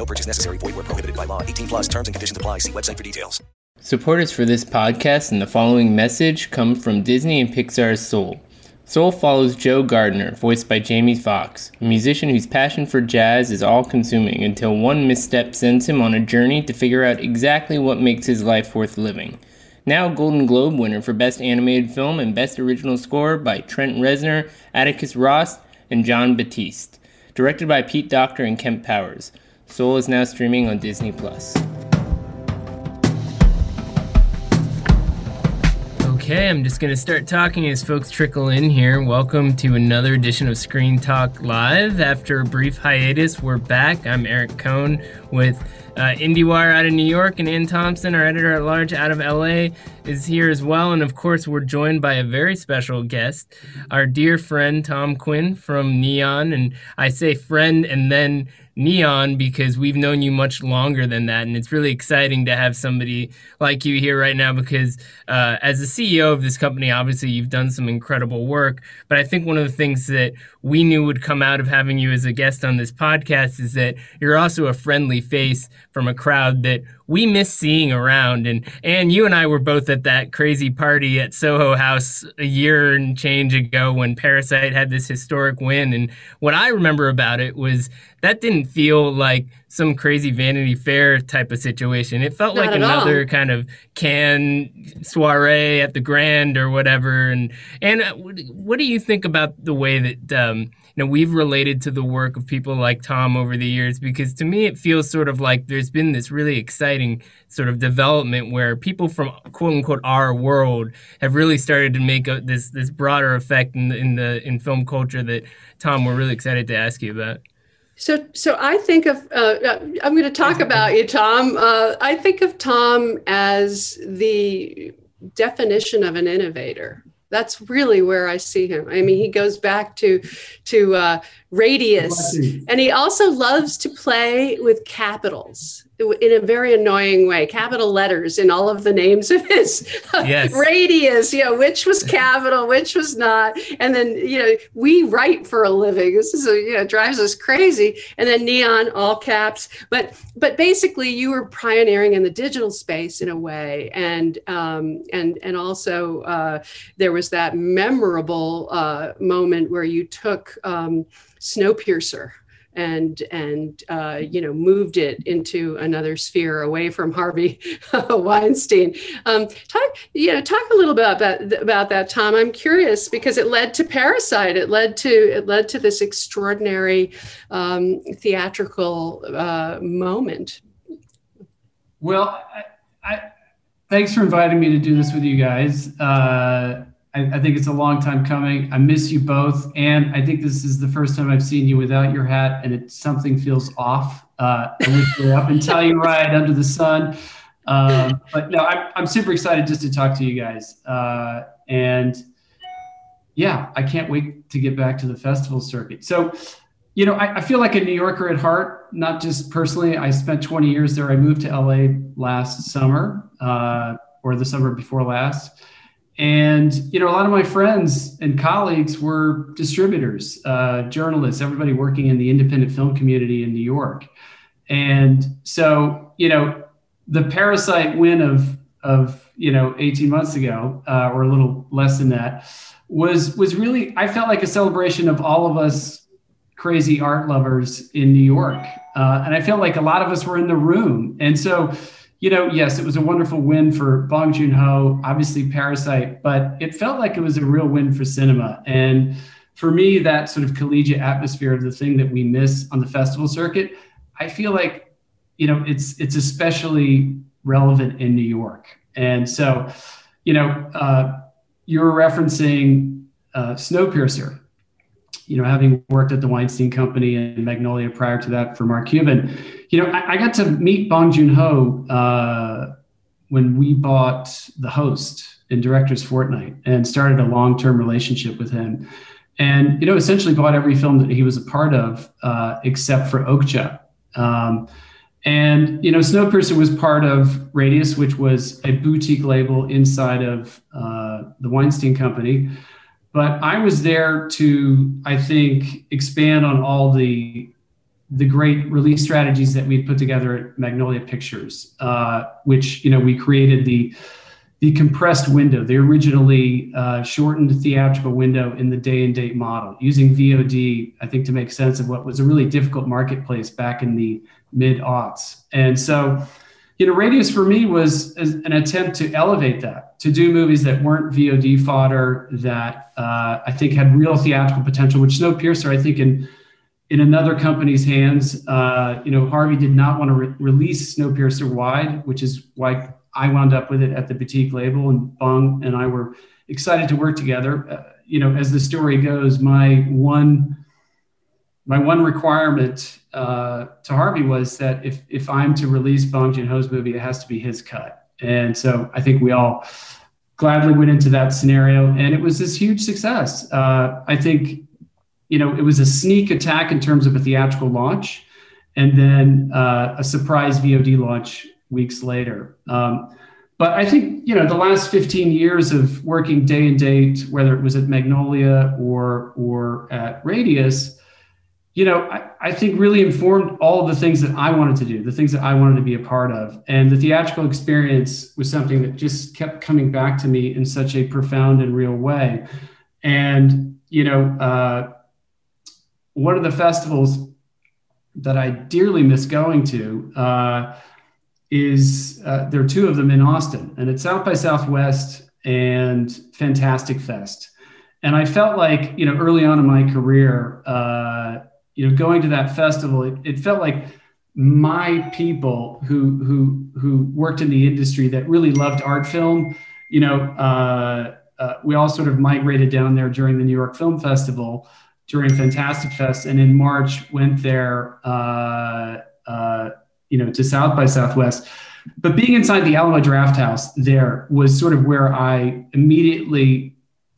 No purchase necessary. Void where prohibited by law. 18 plus terms and conditions apply. See website for details. Supporters for this podcast and the following message come from Disney and Pixar's Soul. Soul follows Joe Gardner, voiced by Jamie Foxx, a musician whose passion for jazz is all consuming until one misstep sends him on a journey to figure out exactly what makes his life worth living. Now Golden Globe winner for Best Animated Film and Best Original Score by Trent Reznor, Atticus Ross, and Jon Batiste. Directed by Pete Docter and Kemp Powers. Soul is now streaming on Disney Plus. Okay, I'm just to start talking as folks trickle in here. Welcome to another edition of Screen Talk Live. After a brief hiatus, we're back. I'm Eric Kohn with uh, IndieWire out of New York, and Anne Thompson, our editor at large out of LA, is here as well. And of course, we're joined by a very special guest, our dear friend Tom Quinn from Neon. And I say friend and then Neon because we've known you much longer than that. And it's really exciting to have somebody like you here right now because uh, as the CEO of this company, obviously you've done some incredible work. But I think one of the things that we knew would come out of having you as a guest on this podcast is that you're also a friendly face from a crowd that we miss seeing around. And and you and I were both at that crazy party at Soho House a year and change ago when Parasite had this historic win. And what I remember about it was that didn't feel like some crazy Vanity Fair type of situation. It felt Not like another all. kind of can soiree at the Grand or whatever. And and uh, what do you think about the way that um, know we've related to the work of people like Tom over the years? Because to me, it feels sort of like there's been this really exciting sort of development where people from quote unquote our world have really started to make a, this this broader effect in the, in the in film culture that Tom we're really excited to ask you about. So, so I think of. Uh, I'm going to talk about you, Tom. Uh, I think of Tom as the definition of an innovator. That's really where I see him. I mean, he goes back to to uh, radius, and he also loves to play with capitals in a very annoying way. Capital letters in all of the names of his Yes. radius. You know, which was capital, which was not, and then you know we write for a living. This is a, you know drives us crazy. And then neon, all caps. But but basically, you were pioneering in the digital space in a way, and um, and and also uh, there was that memorable uh, moment where you took um, Snowpiercer and and uh, you know moved it into another sphere away from Harvey Weinstein. Um, talk you know talk a little bit about about that, Tom. I'm curious because it led to Parasite. It led to it led to this extraordinary um, theatrical uh, moment. Well, I, I, thanks for inviting me to do this with you guys. Uh, I, I think it's a long time coming. I miss you both, and I think this is the first time I've seen you without your hat, and it something feels off. Uh, I wish up and tell you right under the sun. Um, but no, I'm, I'm super excited just to talk to you guys, uh, and yeah, I can't wait to get back to the festival circuit. So, you know, I, I feel like a New Yorker at heart, not just personally. I spent 20 years there. I moved to LA last summer uh, or the summer before last. And, you know, a lot of my friends and colleagues were distributors, uh, journalists, everybody working in the independent film community in New York. And so, you know, the Parasite win of, of you know, 18 months ago, uh, or a little less than that, was was really I felt like a celebration of all of us crazy art lovers in New York, uh, and I felt like a lot of us were in the room. And so, you know, yes, it was a wonderful win for Bong Joon Ho, obviously Parasite, but it felt like it was a real win for cinema. And for me, that sort of collegiate atmosphere of the thing that we miss on the festival circuit, I feel like, you know, it's it's especially relevant in New York. And so, you know. Uh, you were referencing uh, Snowpiercer, you know, having worked at the Weinstein Company and Magnolia prior to that for Mark Cuban. You know, I, I got to meet Bong Joon Ho uh, when we bought the host in Directors Fortnight and started a long term relationship with him. And, you know, essentially bought every film that he was a part of uh, except for Okja. Um, and, you know, Snowpiercer was part of Radius, which was a boutique label inside of uh, the Weinstein Company. But I was there to, I think, expand on all the the great release strategies that we put together at Magnolia Pictures, uh, which you know we created the the compressed window, the originally uh, shortened theatrical window in the day and date model, using VOD, I think, to make sense of what was a really difficult marketplace back in the mid aughts. And so, you know, Radius for me was an attempt to elevate that, to do movies that weren't VOD fodder, that uh, I think had real theatrical potential, which Snowpiercer, I think, in in another company's hands. Uh, you know, Harvey did not want to re- release Snowpiercer wide, which is why I wound up with it at the boutique label. And Bong and I were excited to work together. Uh, you know, as the story goes, my one my one requirement uh, to Harvey was that if if I'm to release Bong Joon Ho's movie, it has to be his cut. And so I think we all gladly went into that scenario, and it was this huge success. Uh, I think you know, it was a sneak attack in terms of a theatrical launch, and then uh, a surprise VOD launch weeks later. Um, but I think you know the last 15 years of working day and date, whether it was at Magnolia or or at Radius, you know, I, I think really informed all of the things that I wanted to do, the things that I wanted to be a part of. And the theatrical experience was something that just kept coming back to me in such a profound and real way. And, you know, uh, one of the festivals that I dearly miss going to uh, is uh, there are two of them in Austin, and it's South by Southwest and Fantastic Fest. And I felt like, you know, early on in my career, uh, you know, going to that festival, it, it, felt like my people who who who worked in the industry that really loved art film, you know, uh, uh, we all sort of migrated down there during the New York Film Festival during Fantastic Fest, and in March went there, uh, uh, you know, to South by Southwest. But being inside the Alamo Drafthouse there was sort of where I immediately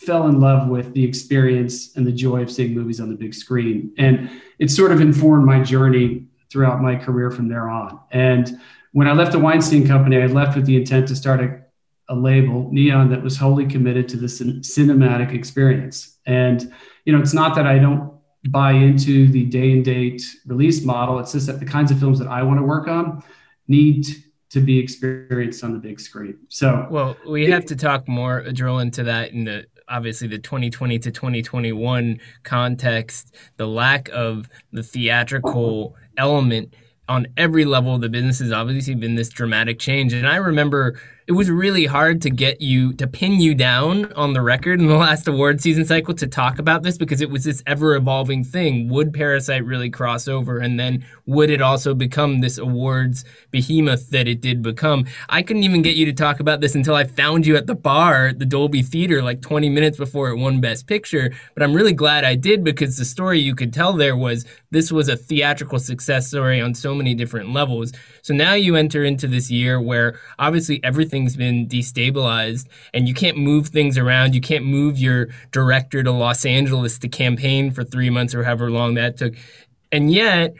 fell in love with the experience and the joy of seeing movies on the big screen, and it sort of informed my journey throughout my career from there on. And when I left the Weinstein Company, I left with the intent to start a, a label, Neon, that was wholly committed to the cin- cinematic experience. And you know, it's not that I don't buy into the day and date release model. It's just that the kinds of films that I want to work on need to be experienced on the big screen. So, well, we have to talk more, drill into that in the obviously the 2020 to 2021 context, the lack of the theatrical element on every level of the business has obviously been this dramatic change. And I remember it was really hard to get you to pin you down on the record in the last award season cycle to talk about this because it was this ever evolving thing. Would Parasite really cross over? And then would it also become this awards behemoth that it did become? I couldn't even get you to talk about this until I found you at the bar at the Dolby Theater like 20 minutes before it won Best Picture. But I'm really glad I did because the story you could tell there was this was a theatrical success story on so many different levels. So now you enter into this year where obviously everything's been destabilized and you can't move things around. You can't move your director to Los Angeles to campaign for three months or however long that took. And yet,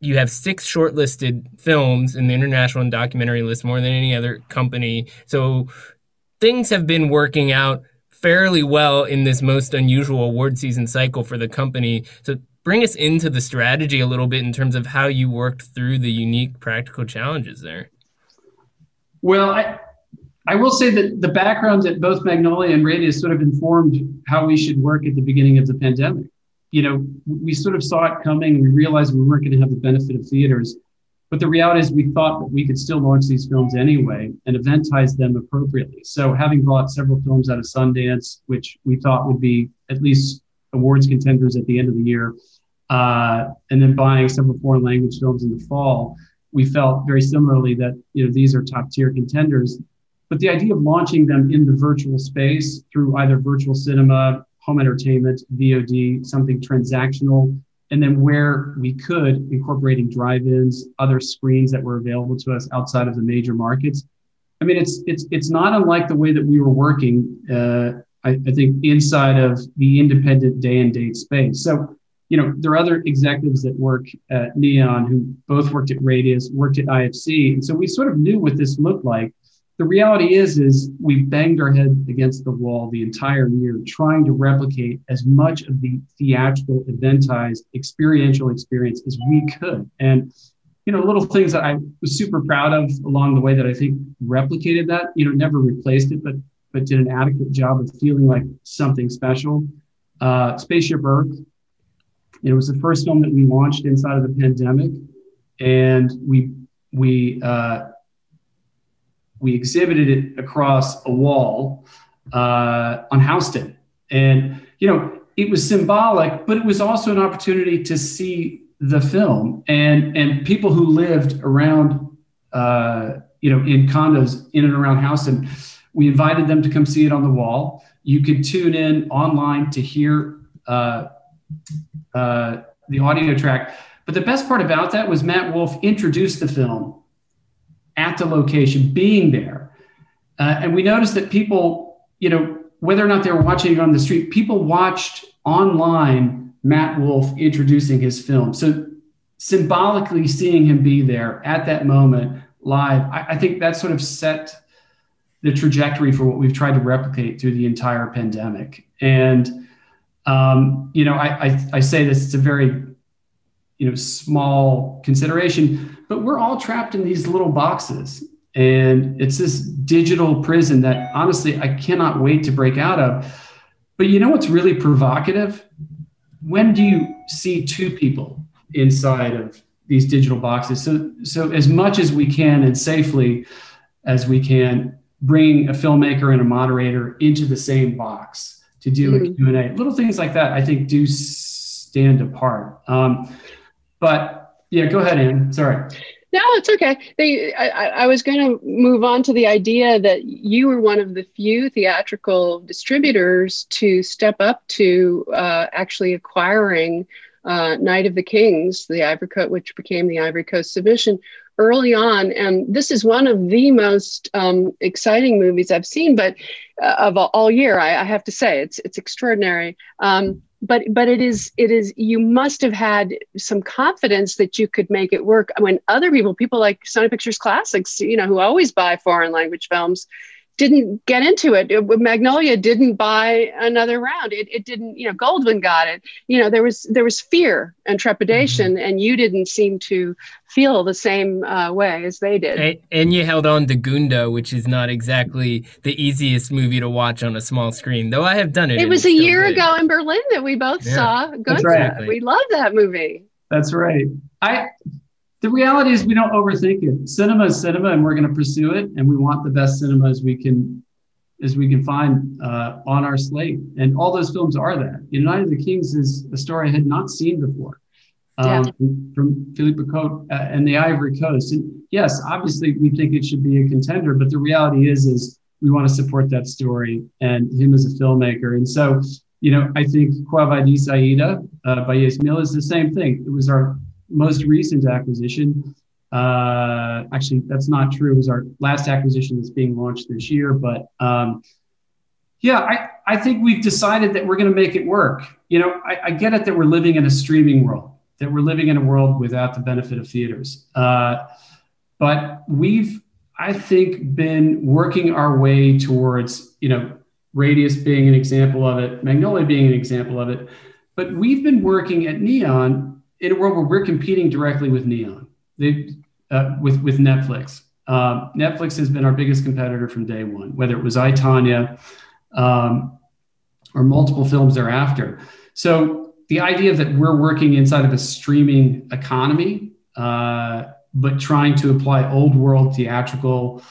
you have six shortlisted films in the international and documentary list, more than any other company. So things have been working out fairly well in this most unusual award season cycle for the company. So bring us into the strategy a little bit in terms of how you worked through the unique practical challenges there. Well, I, I will say that the backgrounds at both Magnolia and Radius sort of informed how we should work at the beginning of the pandemic. You know, we sort of saw it coming and we realized we weren't going to have the benefit of theaters. But the reality is, we thought that we could still launch these films anyway and eventize them appropriately. So, having brought several films out of Sundance, which we thought would be at least awards contenders at the end of the year, uh, and then buying several foreign language films in the fall, we felt very similarly that you know these are top tier contenders. But the idea of launching them in the virtual space through either virtual cinema, home entertainment, VOD, something transactional, and then where we could, incorporating drive-ins, other screens that were available to us outside of the major markets, I mean, it's it's it's not unlike the way that we were working. Uh, I, I, think inside of the independent day and date space. So, you know, there are other executives that work at Neon who both worked at Radius, worked at IFC, and so we sort of knew what this looked like. The reality is, is we banged our head against the wall the entire year, trying to replicate as much of the theatrical, eventized, experiential experience as we could, and you know, little things that I was super proud of along the way that I think replicated that, you know, never replaced it, but but did an adequate job of feeling like something special. Uh, Spaceship Earth, it was the first film that we launched inside of the pandemic, and we we uh, we exhibited it across a wall uh, on Houston, and you know it was symbolic, but it was also an opportunity to see the film and and people who lived around uh, you know in condos in and around Houston. We invited them to come see it on the wall. You could tune in online to hear uh, uh, the audio track. But the best part about that was Matt Wolf introduced the film at the location, being there. Uh, and we noticed that people, you know, whether or not they were watching it on the street, people watched online Matt Wolf introducing his film. So symbolically seeing him be there at that moment live, I, I, think that sort of set the trajectory for what we've tried to replicate through the entire pandemic. And um, you know, I, I, I say this, it's a very you know small consideration, but we're all trapped in these little boxes. And it's this digital prison that honestly I cannot wait to break out of. But you know what's really provocative? when do you see two people inside of these digital boxes? So, so as much as we can and safely as we can, bring a filmmaker and a moderator into the same box to do mm-hmm. a Q&A. Little things like that, I think, do stand apart. Um, but yeah, go ahead, Anne. Sorry. No, it's okay. They, I, I was going to move on to the idea that you were one of the few theatrical distributors to step up to uh, actually acquiring uh, Night of the Kings, the Ivory Coast, which became the Ivory Coast submission early on. And this is one of the most um, exciting movies I've seen, but uh, of all year, I, I, have to say, it's it's extraordinary. Um, but but it is it is you must have had some confidence that you could make it work when other people people like sony pictures classics you know who always buy foreign language films didn't get into it. it. Magnolia didn't buy another round. It, it didn't, you know, Goldwyn got it. You know, there was there was fear and trepidation, mm-hmm. and you didn't seem to feel the same uh, way as they did. And, and, you held on to Gunda, which is not exactly the easiest movie to watch on a small screen, though I have done it. It was a year good. ago in Berlin that we both yeah. saw Gunda. Right. We love that movie. That's right. I the reality is we don't overthink it. Cinema is cinema, and we're going to pursue it, and we want the best cinema as we can as we can find uh, on our slate. And all those films are that. United of the Kings is a story I had not seen before. Um, yeah. from, Philippe Cote uh, and the Ivory Coast. And yes, obviously we think it should be a contender, but the reality is, is we want to support that story and him as a filmmaker. And so, you know, I think Quo Vadis Aida uh, by Yasmil is the same thing. It was our most recent acquisition. Uh, actually, that's not true. It was our last acquisition that's being launched this year. But um, yeah, I, I think we've decided that we're going to make it work. You know, I, I, get it that we're living in a streaming world, that we're living in a world without the benefit of theaters. Uh, but we've, I think, been working our way towards, you know, Radius being an example of it, Magnolia being an example of it. But we've been working at Neon in a world where we're competing directly with Neon, they, uh, with with Netflix. Uh, Netflix has been our biggest competitor from day one, whether it was I Tonya um, or multiple films thereafter. So the idea that we're working inside of a streaming economy, uh, but trying to apply old world theatrical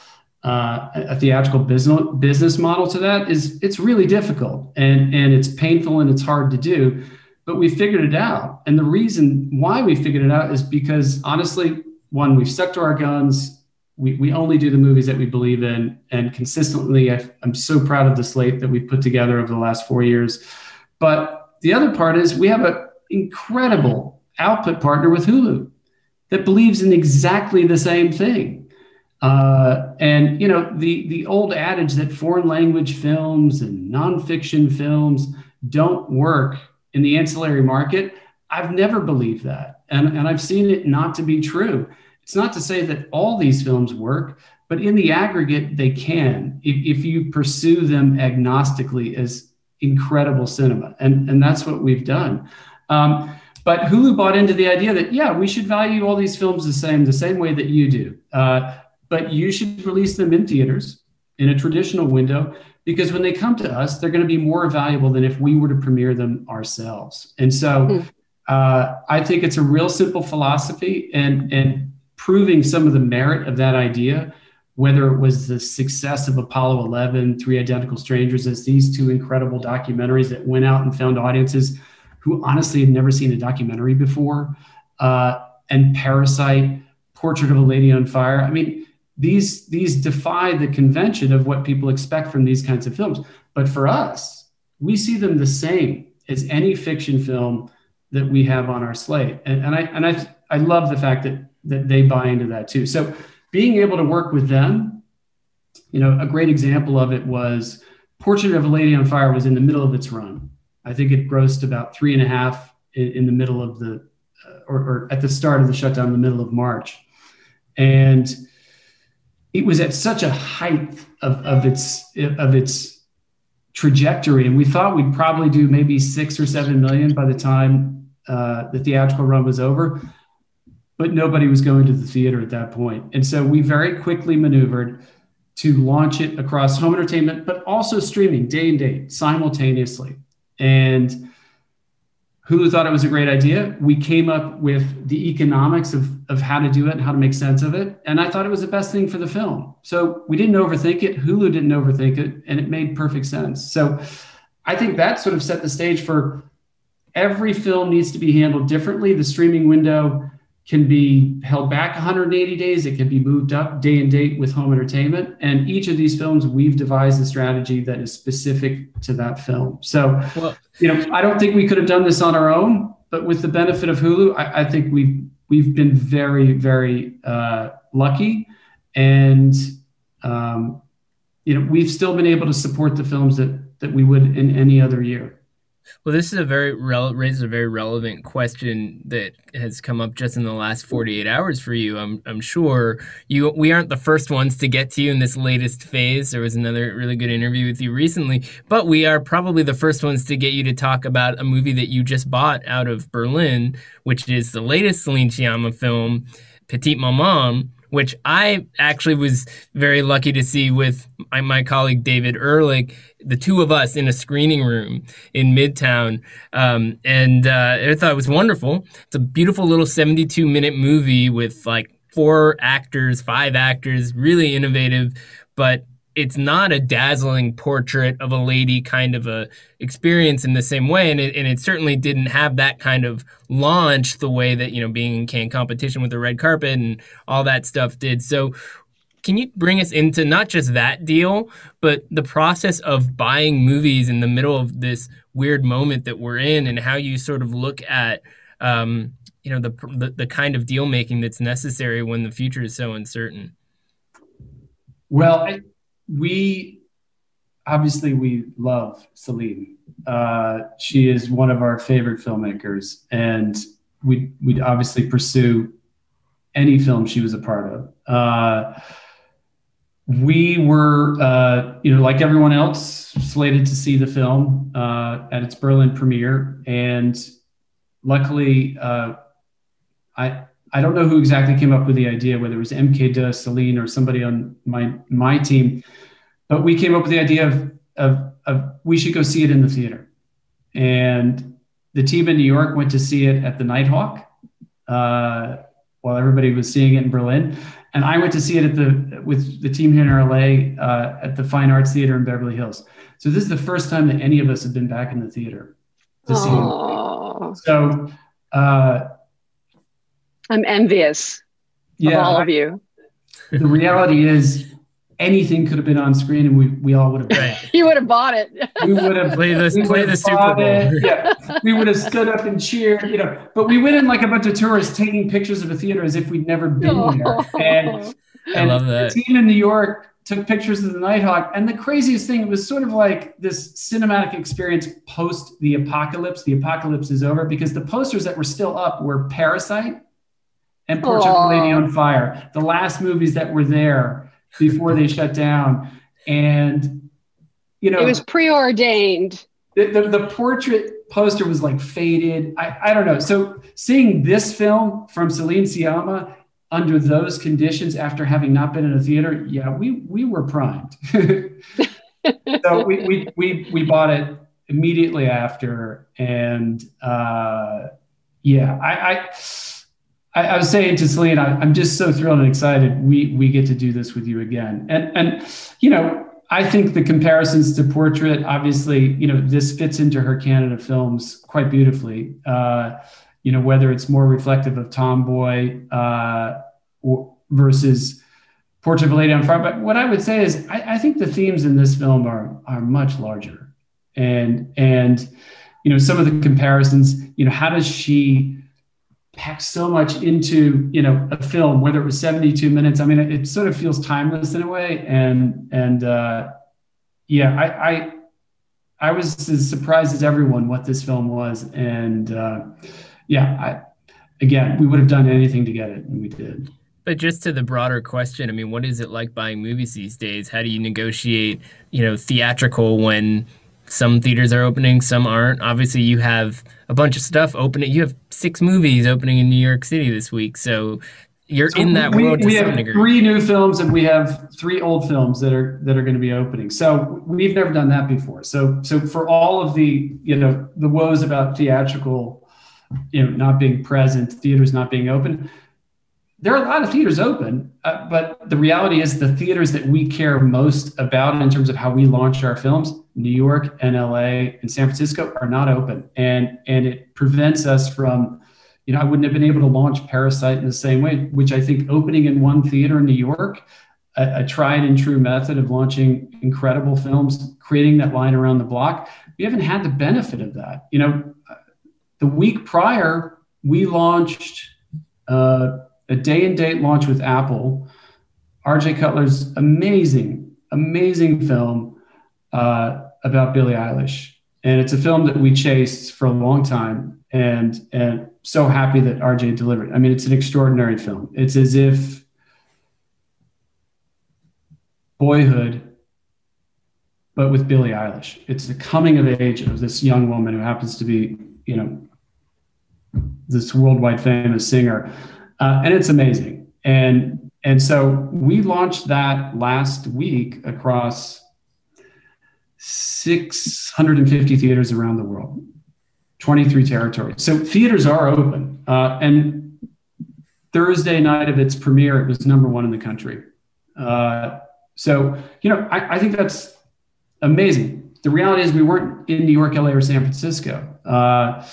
uh, a theatrical business business model to that is it's really difficult and and it's painful and it's hard to do but we figured it out. And the reason why we figured it out is because honestly, one, we've stuck to our guns. We, we only do the movies that we believe in. And consistently, i am so proud of the slate that we've put together over the last four years. But the other part is we have an incredible output partner with Hulu that believes in exactly the same thing. Uh, and you know the the old adage that foreign language films and nonfiction films don't work in the ancillary market. I've never believed that, and and I've seen it not to be true. It's not to say that all these films work, but in the aggregate, they can if, if you pursue them agnostically as incredible cinema, and and that's what we've done. Um, but Hulu bought into the idea that yeah, we should value all these films the same, the same way that you do. Uh, but you should release them in theaters in a traditional window because when they come to us, they're going to be more valuable than if we were to premiere them ourselves. And so, mm. uh, I think it's a real simple philosophy, and and proving some of the merit of that idea whether it was the success of Apollo 11, Three Identical Strangers, as these two incredible documentaries that went out and found audiences who honestly had never seen a documentary before, uh, and Parasite, Portrait of a Lady on Fire. I mean, these these defy the convention of what people expect from these kinds of films. But for us, we see them the same as any fiction film that we have on our slate, and, and I and I I love the fact that that they buy into that too. So being able to work with them, you know, a great example of it was Portrait of a Lady on Fire was in the middle of its run. I think it grossed about three and a half in, in the middle of the, uh, or, or, at the start of the shutdown in the middle of March. And it was at such a height of, of its, of its trajectory. And we thought we'd probably do maybe six or seven million by the time uh, the theatrical run was over but nobody was going to the theater at that. And so we very quickly maneuvered to launch it across home entertainment, but also streaming day and date simultaneously. And Hulu thought it was a great idea. We came up with the economics of, of how to do it and how to make sense of it. And I thought it was the best thing for the film. So we didn't overthink it. Hulu didn't overthink it, and it made perfect sense. So I think that sort of set the stage for every film needs to be handled differently. The streaming window can be held back 180 days. It can be moved up day and date with home entertainment. And each of these films, we've devised a strategy that is specific to that film. So, well, you know, I don't think we could have done this on our own, but with the benefit of Hulu, I, I think we've we've been very, very uh, lucky, and um, you know, we've still been able to support the films that that we would in any other year. Well, this is a very raises a very relevant question that has come up just in the last 48 hours for you. I'm I'm sure you we aren't the first ones to get to you in this latest phase. There was another really good interview with you recently, but we are probably the first ones to get you to talk about a movie that you just bought out of Berlin, which is the latest Celine Sciamma film, Petite Maman which I actually was very lucky to see with my, my colleague David Ehrlich, the two of us in a screening room in Midtown. Um, and uh, I thought it was wonderful. It's a beautiful little 72 minute movie with like four actors, five actors, really innovative. But it's not a dazzling portrait of a lady kind of a experience in the same way and it, and it certainly didn't have that kind of launch the way that you know being in Cannes competition with the red carpet and all that stuff did so can you bring us into not just that deal but the process of buying movies in the middle of this weird moment that we're in and how you sort of look at um, you know the, the the kind of deal making that's necessary when the future is so uncertain well I- we obviously we love Celine. Uh, she is one of our favorite filmmakers, and we we'd obviously pursue any film she was a part of. Uh, we were, uh, you know, like everyone else, slated to see the film uh, at its Berlin premiere, and luckily, uh, I I don't know who exactly came up with the idea, whether it was MK2, Celine, or somebody on my my team, but we came up with the idea of, of, of we should go see it in the theater. And the team in New York went to see it at the Nighthawk. uh, while everybody was seeing it in Berlin. And I went to see it at the with the team here in LA uh, at the Fine Arts Theater in Beverly Hills. So this is the first time that any of us have been back in the theater to see it. So uh, I'm envious yeah, of all of you. The reality is, anything could have been on screen, and we we all would have. Right. you would have bought it. We would have played the play the Super Bowl. Yeah, we would have stood up and cheered. You know, but we went in like a bunch of tourists taking pictures of a theater as if we'd never been oh. there, and I love that. The team in New York took pictures of the Nighthawk, and the craziest thing it was sort of like this cinematic experience post the apocalypse. The apocalypse is over because the posters that were still up were Parasite and Portrait of a Lady on Fire, the last movies that were there before they shut down, and you know it was preordained. The, the, the portrait poster was like faded. I, I don't know. So seeing this film from Celine Sciamma under those conditions after having not been in a theater, yeah, we we were primed. so we, we we we bought it immediately after, and uh, yeah, I, I I was saying to Celine, I, am just so thrilled and excited. We we get to do this with you again, and and you know, I think the comparisons to Portrait, obviously, you know, this fits into her Canada films quite beautifully. Uh, you know, whether it's more reflective of Tomboy uh, or, versus Portrait of a Lady on Fire. But what I would say is, I, I, think the themes in this film are are much larger, and and you know, some of the comparisons. You know, how does she pack so much into you know a film, whether it was seventy two minutes? I mean, it, it, sort of feels timeless in a way, and and uh, yeah, I. I I was as surprised as everyone what this film was, and uh, yeah, I, again, we would have done anything to get it, and we did. But just to the broader question, I mean, what is it like buying movies these days? How do you negotiate, you know, theatrical when some theaters are opening, some aren't? Obviously, you have a bunch of stuff opening. You have six movies opening in New York City this week, so you're so in that we, world. we have degree. three new films, and we have three old films that are that are going to be opening. So we've never done that before. So so for all of the you know the woes about theatrical you know not being present, theaters not being open. There are a lot of theaters open, uh, but the reality is the theaters that we care most about in terms of how we launch our films, New York and LA and San Francisco, are not open, and and it prevents us from, you know, I wouldn't have been able to launch Parasite in the same way, which I think opening in one theater in New York a, a, tried and true method of launching incredible films, creating that line around the block. We haven't had the benefit of that. You know, the week prior, we launched uh, a day and date launch with Apple. RJ Cutler's amazing, amazing film uh, about Billie Eilish. And it's a film that we chased for a long time and, and so happy that RJ delivered. I mean, it's an extraordinary film. It's as if boyhood, but with Billie Eilish. It's the coming of age of this young woman who happens to be, you know, this worldwide famous singer, uh, and it's amazing. And and so we launched that last week across 650 theaters around the world, 23 territories. So theaters are open, uh, and Thursday night of its premiere, it was number one in the country. Uh, so you know, I, I, think that's amazing. The reality is, we weren't in New York, LA, or San Francisco. Uh,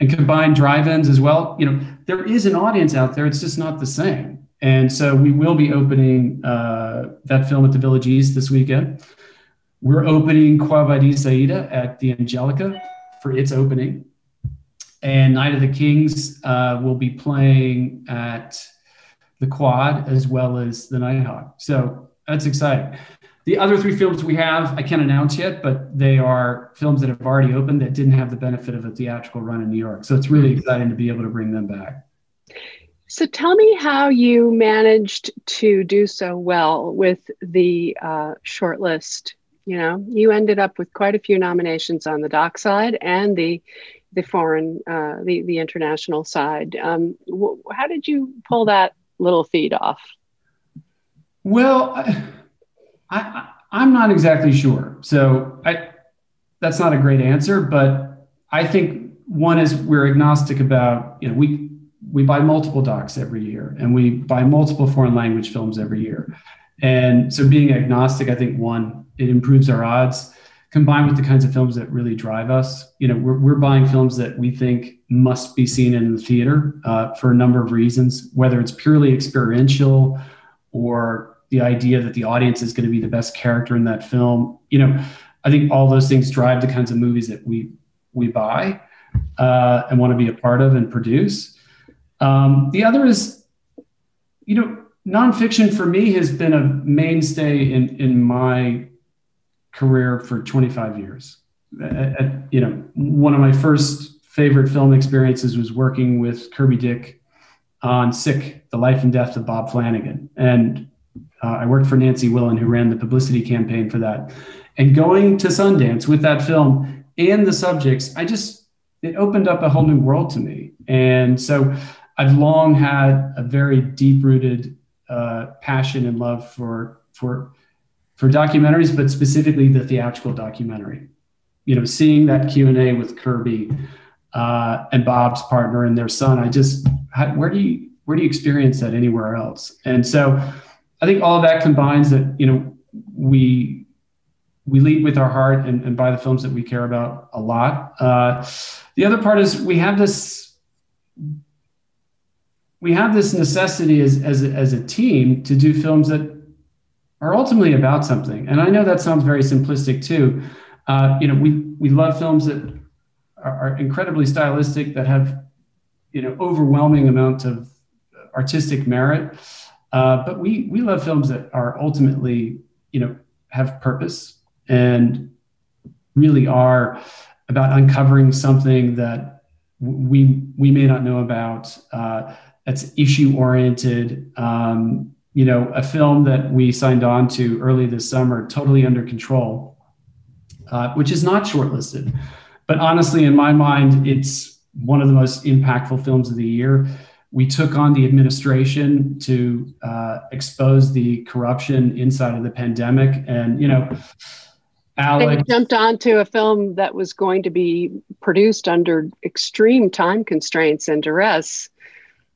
and combine drive-ins as well. You know, there is an audience out there. It's just not the same. And so we will be opening uh, that film at the Village East this weekend. We're opening Quo Vadis Aida at the Angelica for its opening. And Night of the Kings uh, will be playing at the Quad as well as the Nighthawk. So that's exciting. The other three films we have, I can't announce yet, but they are films that have already opened that didn't have the benefit of a theatrical run in New York. So it's really exciting to be able to bring them back. So tell me how you managed to do so well with the uh, shortlist. You know, you ended up with quite a few nominations on the doc side and the the foreign, uh, the the international side. Um, wh- how did you pull that little feed off? Well. I- I, I'm not exactly sure. So I, that's not a great answer, but I think one is we're agnostic about, you know, we, we buy multiple docs every year and we buy multiple foreign language films every year. And so being agnostic, I think one, it improves our odds combined with the kinds of films that really drive us. You know, we're, we're buying films that we think must be seen in the theater uh, for a number of reasons, whether it's purely experiential or the idea that the audience is going to be the best character in that film. You know, I think all those things drive the kinds of movies that we we buy uh, and want to be a part of and produce. Um, the other is, you know, nonfiction for me has been a mainstay in in my career for 25 years. At, at, you know, one of my first favorite film experiences was working with Kirby Dick on Sick: The Life and Death of Bob Flanagan, and uh, I worked for Nancy Willen, who ran the publicity campaign for that. And going to Sundance with that film and the subjects, I just it opened up a whole new world to me. And so I've long had a very deep rooted uh, passion and love for for for documentaries, but specifically the theatrical documentary. You know, seeing that Q and A with Kirby uh, and Bob's partner and their son, I just how, where do you where do you experience that anywhere else? And so, I think all of that combines that you know we we lead with our heart and, and buy the films that we care about a lot. Uh, the other part is we have this we have this necessity as, as, a, as a team to do films that are ultimately about something. And I know that sounds very simplistic too. Uh, you know, we, we love films that are, are, incredibly stylistic, that have, you know, overwhelming amount of artistic merit. Uh, but we, we love films that are ultimately, you know, have purpose and really are about uncovering something that we, we may not know about. Uh, that's issue oriented. Um, you know, a film that we signed on to early this summer, Totally Under Control, uh, which is not shortlisted. But honestly, in my mind, it's one of the most impactful films of the year. We took on the administration to uh, expose the corruption inside of the pandemic. And, you know, Alex. They jumped onto a film that was going to be produced under extreme time constraints and duress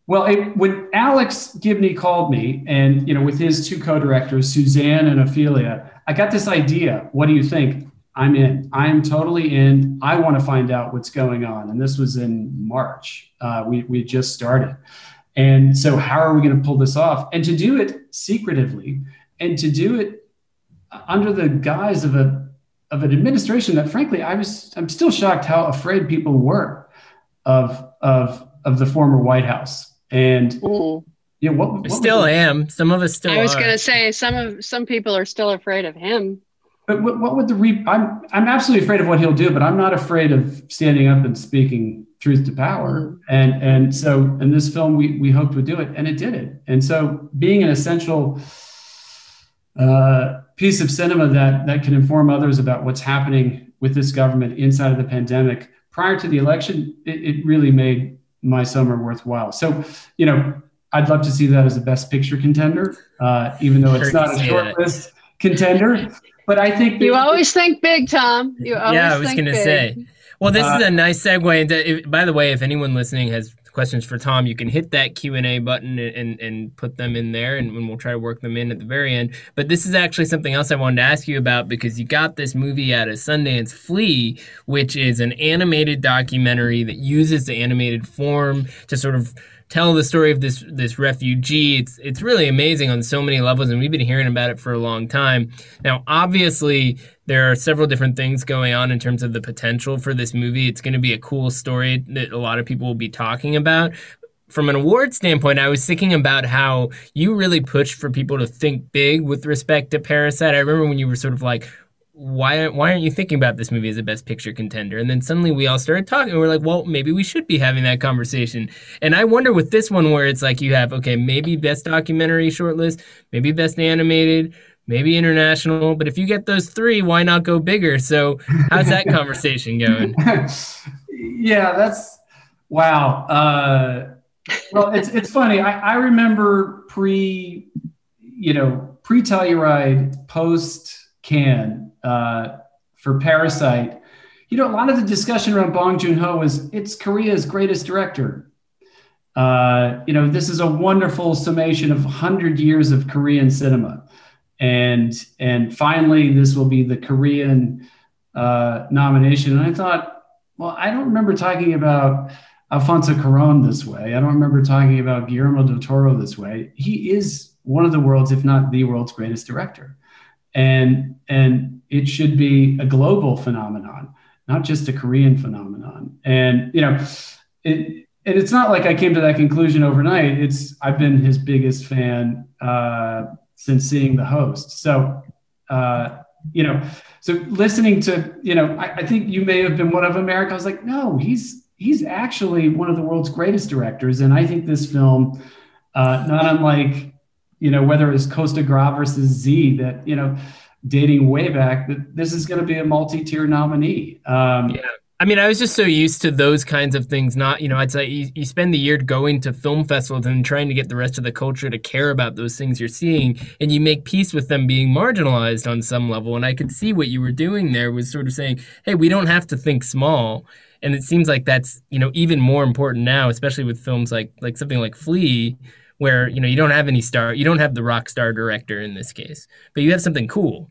well, it, when Alex Gibney called me, and you know, with his two co-directors, Suzanne and Ophelia, I got this idea. What do you think? I'm in. I'm totally in. I want to find out what's going on. And this was in March. Uh, we we just started, and so how are we going to pull this off? And to do it secretively, and to do it under the guise of a of an administration that, frankly, I was I'm still shocked how afraid people were of of of the former White House and mm. yeah, what, what still am. Some of us still. I was going to say some of some people are still afraid of him. But what, what would the re? I'm I'm absolutely afraid of what he'll do, but I'm not afraid of standing up and speaking truth to power. Mm. And and so in this film, we we hoped would do it, and it did it. And so being an essential uh, piece of cinema that that can inform others about what's happening with this government inside of the pandemic prior to the election, it, it really made my summer worthwhile. So, you know, I'd love to see that as a best picture contender, uh, even though it's not a short list contender. But I think you always think big, Tom. You always yeah, I was going to say. Well, this uh, is a nice segue. Into, if, by the way, if anyone listening has questions for Tom, you can hit that Q and A button and, and put them in there, and, and we'll try to work them in at the very end. But this is actually something else I wanted to ask you about because you got this movie out of Sundance, Flee, which is an animated documentary that uses the animated form to sort of tell the story of this this refugee. It's it's really amazing on so many levels, and we've been hearing about it for a long time. Now, obviously, there are several different things going on in terms of the potential for this movie. It's going to be a cool story that a lot of people will be talking about. From an award standpoint, I was thinking about how you really pushed for people to think big with respect to Parasite. I remember when you were sort of like, why why aren't you thinking about this movie as a best picture contender? And then suddenly we all started talking and we're like well maybe we should be having that conversation. And i wonder with this one where it's like you have okay maybe best documentary shortlist maybe best animated maybe international but if you get those three why not go bigger? So how's that conversation going? Yeah that's wow uh, well it's it's funny. I, I remember pre you know pre telluride post Cannes uh, for Parasite, you know, a lot of the discussion around Bong Joon Ho was it's Korea's greatest director. Uh, you know, this is a wonderful summation of 100 years of Korean cinema. And, and finally, this will be the Korean uh, nomination. And I thought, well, I don't remember talking about Alfonso Cuarón this way. I don't remember talking about Guillermo del Toro this way. He is one of the world's, if not the world's greatest director and and it should be a global phenomenon not just a korean phenomenon and you know it and it's not like I came to that conclusion overnight. It's I've been his biggest fan uh, since seeing the host. So, uh, you know, so listening to, you know, I, I, think you may have been one of America. I was like, no, he's he's actually one of the world's greatest directors, and I think this film, uh, not unlike, you know, whether it's Costa Gras versus Z, that you know, dating way back, that this is going to be a multi-tier nominee. Um, yeah I mean, I was just so used to those kinds of things. Not, you know, I'd say you, you, spend the year going to film festivals and trying to get the rest of the culture to care about those things you're seeing, and you make peace with them being marginalized on some level. And I could see what you were doing there was sort of saying, hey, we don't have to think small. And it seems like that's, you know, even more important now, especially with films like like something like Flee, where you know you don't have any star, you don't have the rock star director in this case, but you have something cool.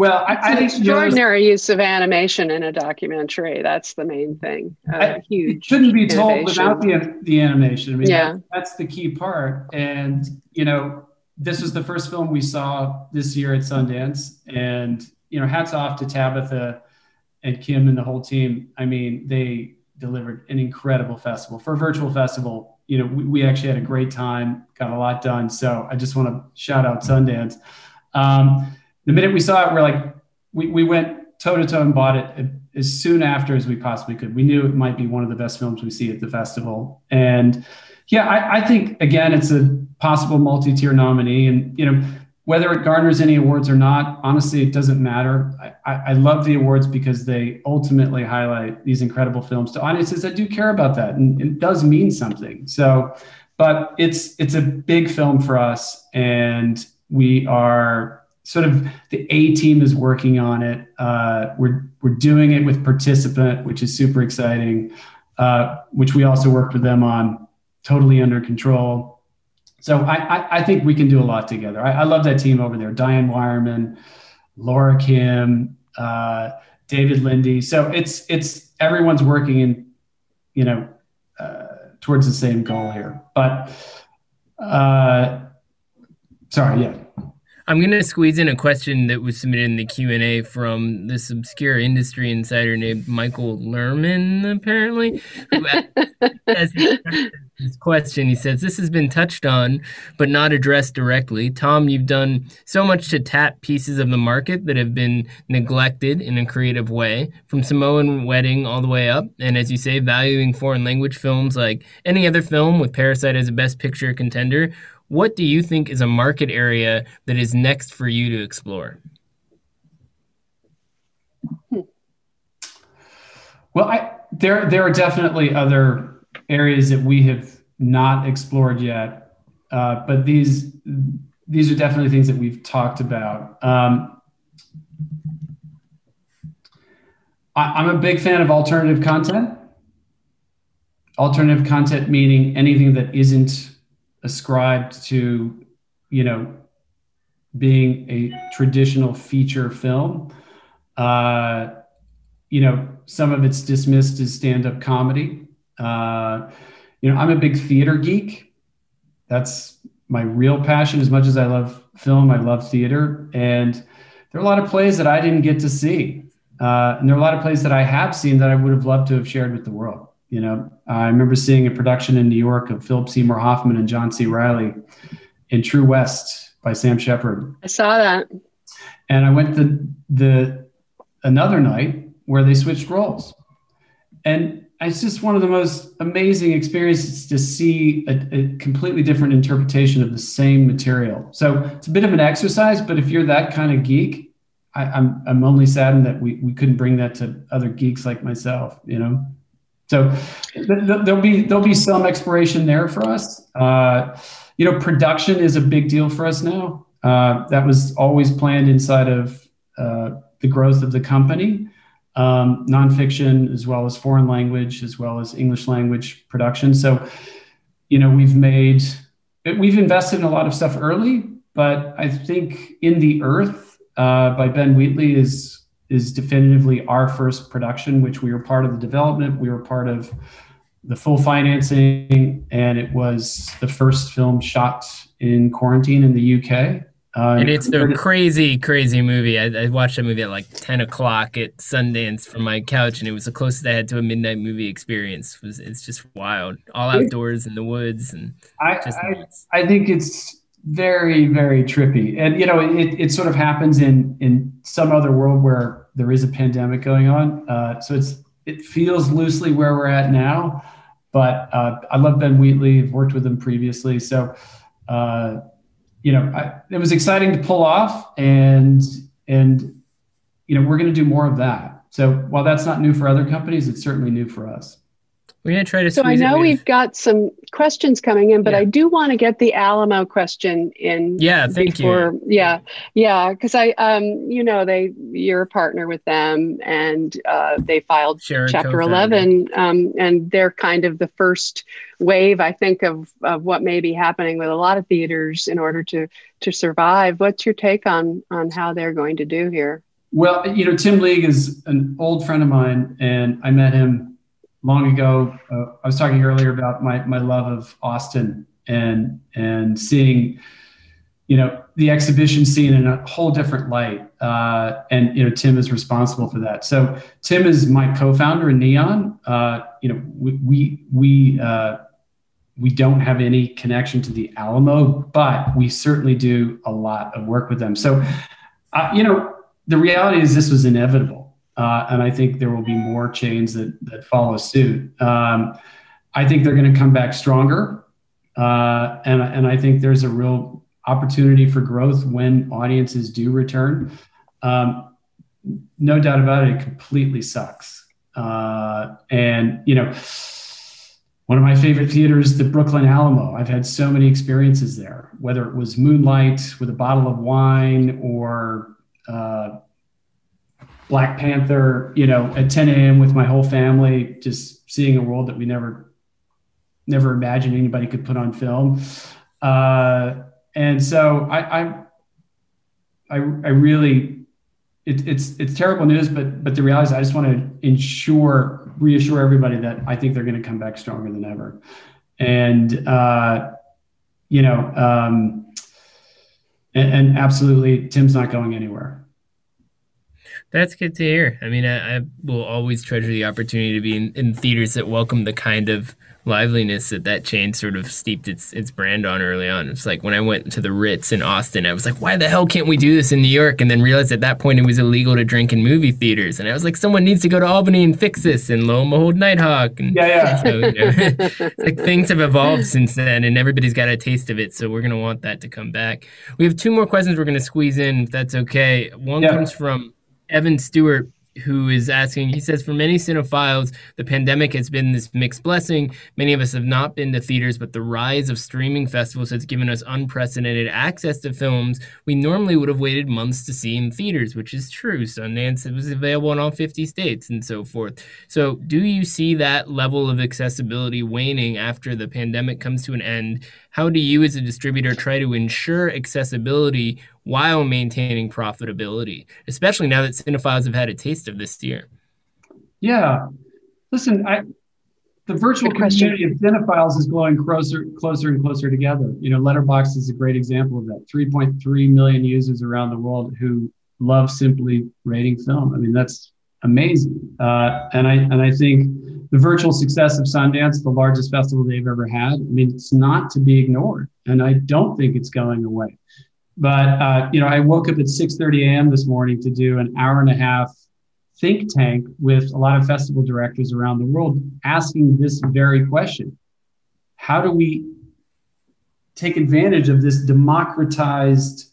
Well, I, I think extraordinary use of animation in a documentary. That's the main thing. Uh, I, huge. It shouldn't be told without the the animation. I mean, yeah. That, that's the key part. And you know, this was the first film we saw this year at Sundance, and you know, hats off to Tabitha and Kim and the whole team. I mean, they delivered an incredible festival for a virtual festival. You know, we, we actually had a great time, got a lot done. So I just want to shout out Sundance. Um, the minute we saw it, we're like, we, we went toe to toe and bought it as soon after as we possibly could. We knew it might be one of the best films we see at the festival. And yeah, I, I think again, it's a possible multi-tier nominee. And you know, whether it garners any awards or not, honestly, it doesn't matter. I, I, love the awards because they ultimately highlight these incredible films to audiences that do care about that, and it does mean something. So, but it's it's a big film for us, and we are sort of the A team is working on it. Uh, we're we're doing it with participant, which is super exciting. Uh, which we also worked with them on, totally under control. So I, I, I think we can do a lot together. I, I, love that team over there: Diane Weyermann, Laura Kim, uh, David Linde. So it's it's everyone's working in, you know, uh, towards the same goal here. But uh, sorry, yeah. I'm going to squeeze in a question that was submitted in the Q&A from this obscure industry insider named Michael Lerman, apparently. As his question, he says, This has been touched on, but not addressed directly. Tom, you've done so much to tap pieces of the market that have been neglected in a creative way, from Samoan Wedding all the way up. And as you say, valuing foreign language films like any other film with Parasite as a Best Picture contender what do you think is a market area that is next for you to explore? Well, I, there there are definitely other areas that we have not explored yet, uh, but these these are definitely things that we've talked about. Um, I, I'm a big fan of alternative content. Alternative content meaning anything that isn't ascribed to, you know, being a traditional feature film. Uh, you know, some of it's dismissed as stand-up comedy. Uh, you know, I'm a big theater geek. That's my real passion. As much as I love film, I love theater, and there are a lot of plays that I didn't get to see, uh, and there are a lot of plays that I have seen that I would have loved to have shared with the world. You know, I remember seeing a production in New York of Philip Seymour Hoffman and John C. Reilly in True West by Sam Shepard. I saw that. And I went to the another night where they switched roles. And it's just one of the most amazing experiences to see a, a, completely different interpretation of the same material. So it's a bit of an exercise, but if you're that kind of geek, I, I'm I'm only saddened that we, we couldn't bring that to other geeks like myself, you know. So th- th- there'll be there'll be some exploration there for us. Uh, you know, production is a big deal for us now. Uh, that was always planned inside of uh, the growth of the company. Um, nonfiction, as well as foreign language, as well as English language production. So, you know, we've made we've invested in a lot of stuff early, but I think in the Earth uh, by Ben Wheatley is is definitively our first production, which we were part of the development. We were part of the full financing, and it was the first film shot in quarantine in the UK. Uh, and it's a crazy, crazy movie. I, I, watched that movie at like ten o'clock at Sundance from my couch, and it was the closest I had to a midnight movie experience. It was it's just wild, all outdoors in the woods, and I, I, I, think it's very, very trippy. And you know, it, it sort of happens in in some other world where there is a pandemic going on. Uh, so it's it feels loosely where we're at now. But uh, I love Ben Wheatley. I've worked with him previously, so. Uh, you know, I, it was exciting to pull off, and and you know, we're going to do more of that. So while that's not new for other companies, it's certainly new for us. We're going to try to. So I know we've got some questions coming in, but yeah. I do want to get the Alamo question in. Yeah, thank before, you. Yeah, yeah, because I, um, you know, they you're a partner with them, and uh, they filed Chapter Eleven, um, and they're kind of the first wave, I think, of of what may be happening with a lot of theaters in order to to survive. What's your take on on how they're going to do here? Well, you know, Tim League is an old friend of mine, and I met him long ago. Uh, I was talking earlier about my my love of Austin and and seeing, you know, the exhibition scene in a whole different light. Uh, and you know, Tim is responsible for that. So Tim is my co-founder in Neon. Uh, you know, we we we. Uh, we don't have any connection to the Alamo, but we certainly do a lot of work with them. So, uh, you know, the reality is this was inevitable uh, and I think there will be more chains that, that follow suit. Um, I think they're going to come back stronger. Uh, and, and I think there's a real opportunity for growth when audiences do return. Um, no doubt about it, it completely sucks. Uh, and, you know, one of my favorite theaters, the Brooklyn Alamo. I've had so many experiences there, whether it was moonlight with a bottle of wine or uh, Black Panther, you know, at 10 a.m. with my whole family, just seeing a world that we never, never imagined anybody could put on film. Uh, and so I, I, I, I really, it, it's it's terrible news, but but the reality is, I just want to ensure, reassure everybody that I think they're going to come back stronger than ever. And uh, you know, um, and, and absolutely, Tim's not going anywhere. That's good to hear. I mean, I, I will always treasure the opportunity to be in, in, theaters that welcome the kind of liveliness that that chain sort of steeped its its brand on early on. It's like when I went to the Ritz in Austin, I was like, why the hell can't we do this in New York? And then realized at that point it was illegal to drink in movie theaters. And I was like, someone needs to go to Albany and fix this. And lo and behold, Nitehawk. And yeah, yeah. So, you know, like things have evolved since then, and everybody's got a taste of it. So we're gonna want that to come back. We have two more questions we're gonna squeeze in, if that's okay. One yeah. comes from Evan Stewart who is asking, he says, for many cinephiles, the pandemic has been this mixed blessing. Many of us have not been to theaters, but the rise of streaming festivals has given us unprecedented access to films we normally would have waited months to see in theaters, which is true. So, Sundance was available in all 50 states and so forth. So, do you see that level of accessibility waning after the pandemic comes to an end? How do you, as a distributor, try to ensure accessibility while maintaining profitability, especially now that cinephiles have had a taste of this year? Yeah. Listen, I, the virtual community of cinephiles is growing closer, closer and closer together. You know, Letterboxd is a great example of that. 3.3 million users around the world who love simply rating film. I mean, that's amazing. Uh, and I and I think the virtual success of Sundance, the largest festival they've ever had, I mean, it's not to be ignored. And I don't think it's going away. But uh, you know, I woke up at 6:30 a.m. this morning to do an hour and a half think tank with a lot of festival directors around the world, asking this very question: How do we take advantage of this democratized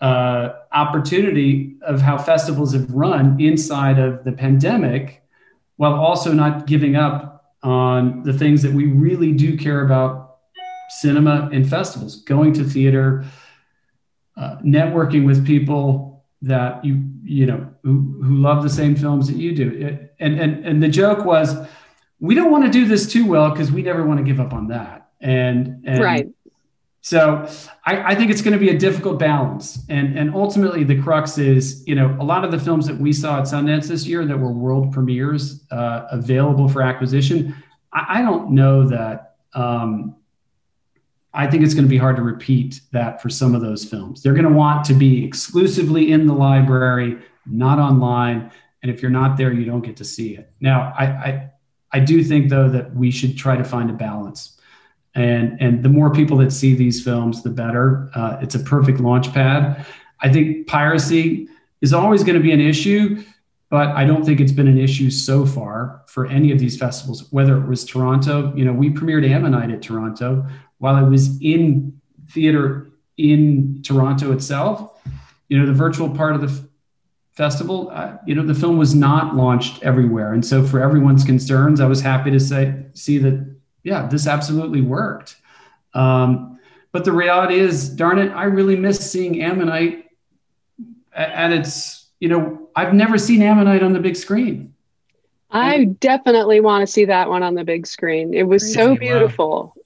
uh, opportunity of how festivals have run inside of the pandemic, while also not giving up on the things that we really do care about cinema and festivals, going to theater, uh, networking with people that you you know who, who love the same films that you do. It, and and and the joke was we don't want to do this too well because we never want to give up on that. And, and right. so I, I, think it's going to be a difficult balance. And and ultimately the crux is you know a lot of the films that we saw at sundance this year that were world premieres uh, available for acquisition I, I don't know that um, I think it's going to be hard to repeat that for some of those films. They're going to want to be exclusively in the library, not online. And if you're not there, you don't get to see it. Now, I, I, I do think though that we should try to find a balance. And, and the more people that see these films, the better. Uh, it's a perfect launch pad. I think piracy is always going to be an issue, but I don't think it's been an issue so far for any of these festivals, whether it was Toronto. You know, we premiered Ammonite at Toronto while I was in theater in Toronto itself. You know, the virtual part of the f- festival, uh, you know, the film was not launched everywhere. And so for everyone's concerns, I was happy to say, see that, yeah, this absolutely worked. Um, but the reality is, darn it, I really miss seeing Ammonite and it's you know I've never seen Ammonite on the big screen. I definitely want to see that one on the big screen. It was Crazy, so beautiful. Wow.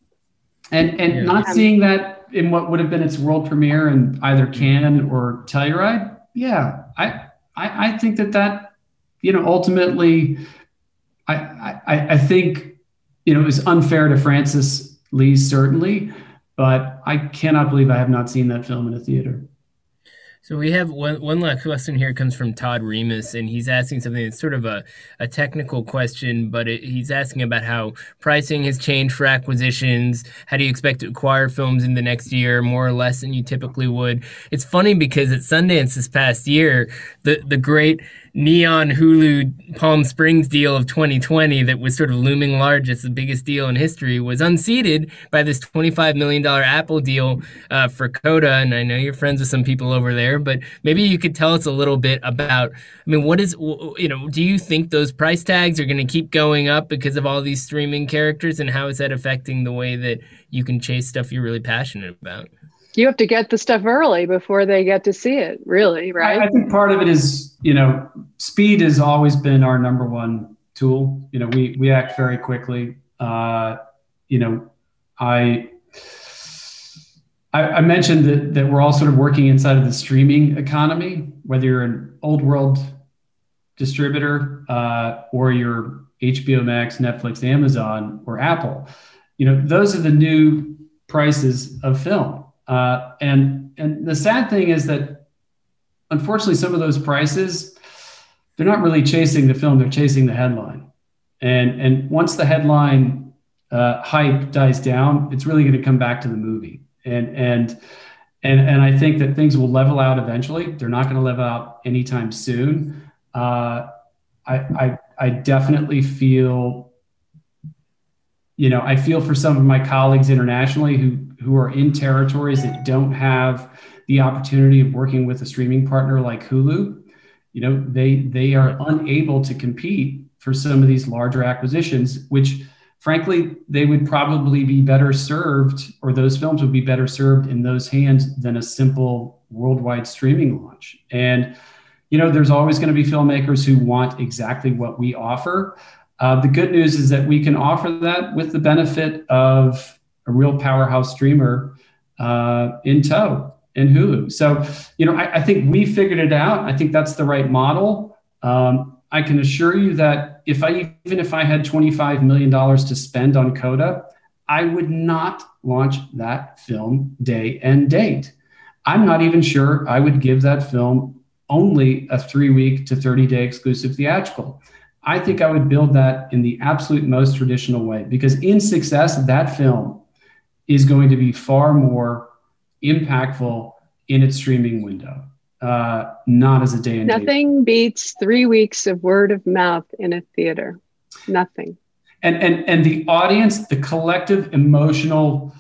And and yeah. not um, seeing that in what would have been its world premiere in either Cannes or Telluride, yeah, I I, I think that that you know ultimately, I, I I think you know it was unfair to Francis Lee certainly, but I cannot believe I have not seen that film in a theater. So we have one one last question here comes from Todd Remus, and he's asking something that's sort of a, a technical question, but it, he's asking about how pricing has changed for acquisitions. How do you expect to acquire films in the next year, more or less than you typically would? It's funny because at Sundance this past year, the the great neon Hulu Palm Springs deal of 2020 that was sort of looming large as the biggest deal in history was unseated by this $25 million Apple deal uh, for Coda. And I know you're friends with some people over there, but maybe you could tell us a little bit about, I mean, what is, you know, do you think those price tags are going to keep going up because of all these streaming characters and how is that affecting the way that you can chase stuff you're really passionate about? You have to get the stuff early before they get to see it really right I, I, think part of it is you know speed has always been our number one tool you know we we act very quickly uh, you know i I, I mentioned that, that we're all sort of working inside of the streaming economy, whether you're an old world distributor uh, or you're HBO Max, Netflix, Amazon, or Apple. You know, those are the new prices of film. Uh, and and the sad thing is that unfortunately some of those prices they're not really chasing the film; they're chasing the headline. And and once the headline uh, hype dies down, it's really going to come back to the movie. And and and and I think that things will level out eventually. They're not going to level out anytime soon. Uh, I, I I definitely feel, you know, I feel for some of my colleagues internationally who who are in territories that don't have the opportunity of working with a streaming partner like Hulu, you know, they they are unable to compete for some of these larger acquisitions, which frankly they would probably be better served, or those films would be better served in those hands than a simple worldwide streaming launch. And you know, there's always going to be filmmakers who want exactly what we offer. Uh, the good news is that we can offer that with the benefit of a real powerhouse streamer uh, in tow in Hulu. So, you know, I, I, think we figured it out. I think that's the right model. Um, I can assure you that if I even if I had $25 million to spend on Coda, I would not launch that film day and date. I'm not even sure I would give that film only a three week to 30 day exclusive theatrical. I think I would build that in the absolute most traditional way because in success, that film is going to be far more impactful in its streaming window, uh, not as a day and Nothing beats three weeks of word of mouth in a theater. Nothing. And and and the audience, the collective emotional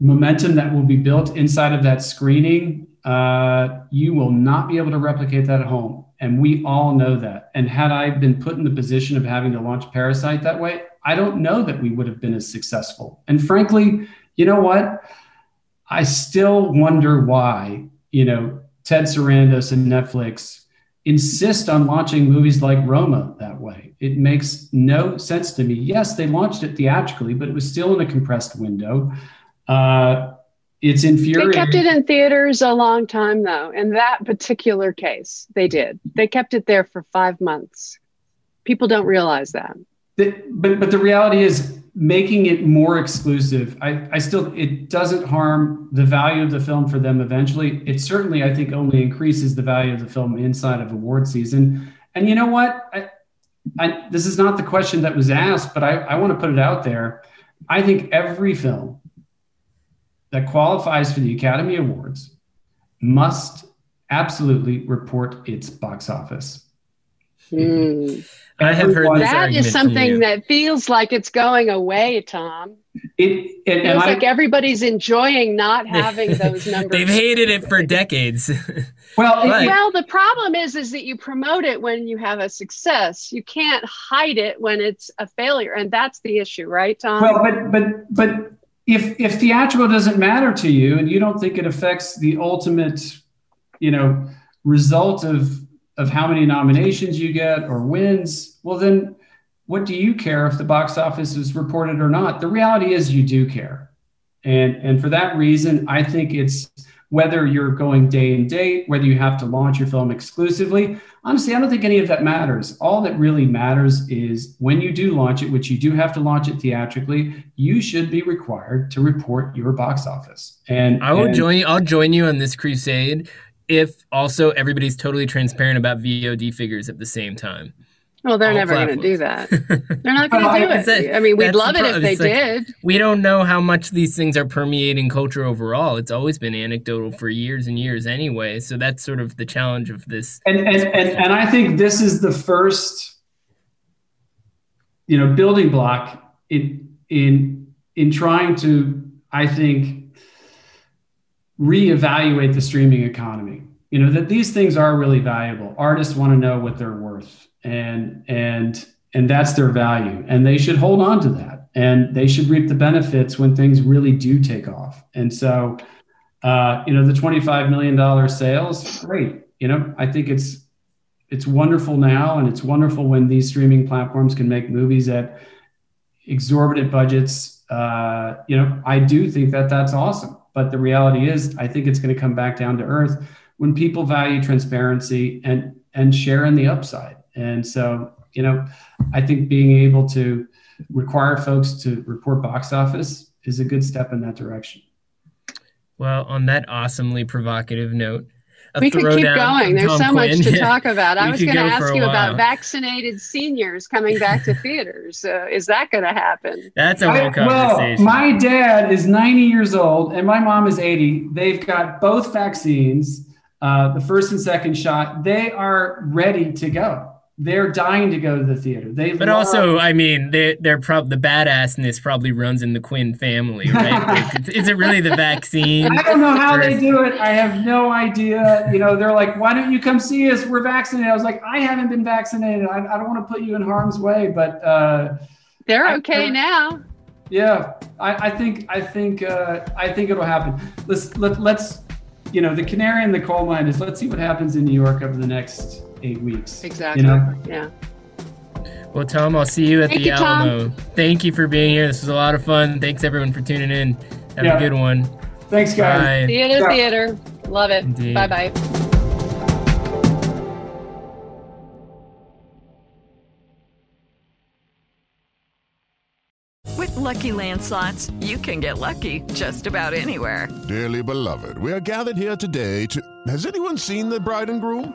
momentum that will be built inside of that screening, uh, you will not be able to replicate that at home. And we all know that. And had I been put in the position of having to launch Parasite that way, I don't know that we would have been as successful. And frankly, you know what? I still wonder why, you know, Ted Sarandos and Netflix insist on launching movies like Roma that way. It makes no sense to me. Yes, they launched it theatrically, but it was still in a compressed window. Uh, it's infuriating. They kept it in theaters a long time, though. In that particular case, they did. They kept it there for five months. People don't realize that. But but the reality is making it more exclusive. I, I still it doesn't harm the value of the film for them eventually. It certainly I think only increases the value of the film inside of award season. And you know what? I, I, this is not the question that was asked, but I, I want to put it out there. I think every film that qualifies for the Academy Awards must absolutely report its box office. Mm. I have heard this that is something that feels like it's going away, Tom. It, it feels like I, everybody's enjoying not having those numbers. They've hated it for decades. well, but, well, the problem is, is that you promote it when you have a success. You can't hide it when it's a failure, and that's the issue, right, Tom? Well, but but but if if theatrical doesn't matter to you, and you don't think it affects the ultimate, you know, result of of how many nominations you get or wins, well, then what do you care if the box office is reported or not? The reality is you do care. And, and for that reason, I think it's whether you're going day and date, whether you have to launch your film exclusively. Honestly, I don't think any of that matters. All that really matters is when you do launch it, which you do have to launch it theatrically, you should be required to report your box office. And I will and, join. I'll join you on this crusade if also everybody's totally transparent about VOD figures at the same time. Well, they're All never going to do that. They're not going to do it. That, I mean, we'd love it if they like, did. We don't know how much these things are permeating culture overall. It's always been anecdotal for years and years anyway. So that's sort of the challenge of this. And and, and, and I think this is the first, you know, building block in in in trying to, I think, reevaluate the streaming economy. You know that these things are really valuable. Artists want to know what they're worth, and and and that's their value, and they should hold on to that, and they should reap the benefits when things really do take off. And so, uh, you know, the twenty-five million dollar sales, great. You know, I think it's it's wonderful now, and it's wonderful when these streaming platforms can make movies at exorbitant budgets. Uh, you know, I do think that that's awesome. But the reality is, I think it's going to come back down to earth when people value transparency and and share in the upside. And so, you know, I think being able to require folks to report box office is a good step in that direction. Well, on that awesomely provocative note, we could keep going. There's Tom so Quinn. much to talk about. I was going to ask you about vaccinated seniors coming back to theaters. Uh, is that going to happen? That's a whole conversation. Well, my dad is 90 years old and my mom is 80. They've got both vaccines, uh, the first and second shot. They are ready to go they're dying to go to the theater. They but love- also, I mean, they, they're probably the badassness probably runs in the Quinn family, right? like, is it really the vaccine? I don't know how or- they do it. I have no idea. You know, they're like, "Why don't you come see us? We're vaccinated." I was like, "I haven't been vaccinated. I, I don't want to put you in harm's way." But uh, they're okay I, now. Yeah, I, I, think I think uh, I think it'll happen. Let's let, let's you know the canary in the coal mine is let's see what happens in New York over the next eight weeks. Exactly. You know? Yeah. Well, Tom, I'll see you at Thank the you, Alamo. Tom. Thank you for being here. This was a lot of fun. Thanks everyone for tuning in. Have yeah. a good one. Thanks, guys. Bye. Theater, yeah. theater. Love it. Bye bye. With lucky landslots, you can get lucky just about anywhere. Dearly beloved, we are gathered here today to. Has anyone seen the bride and groom?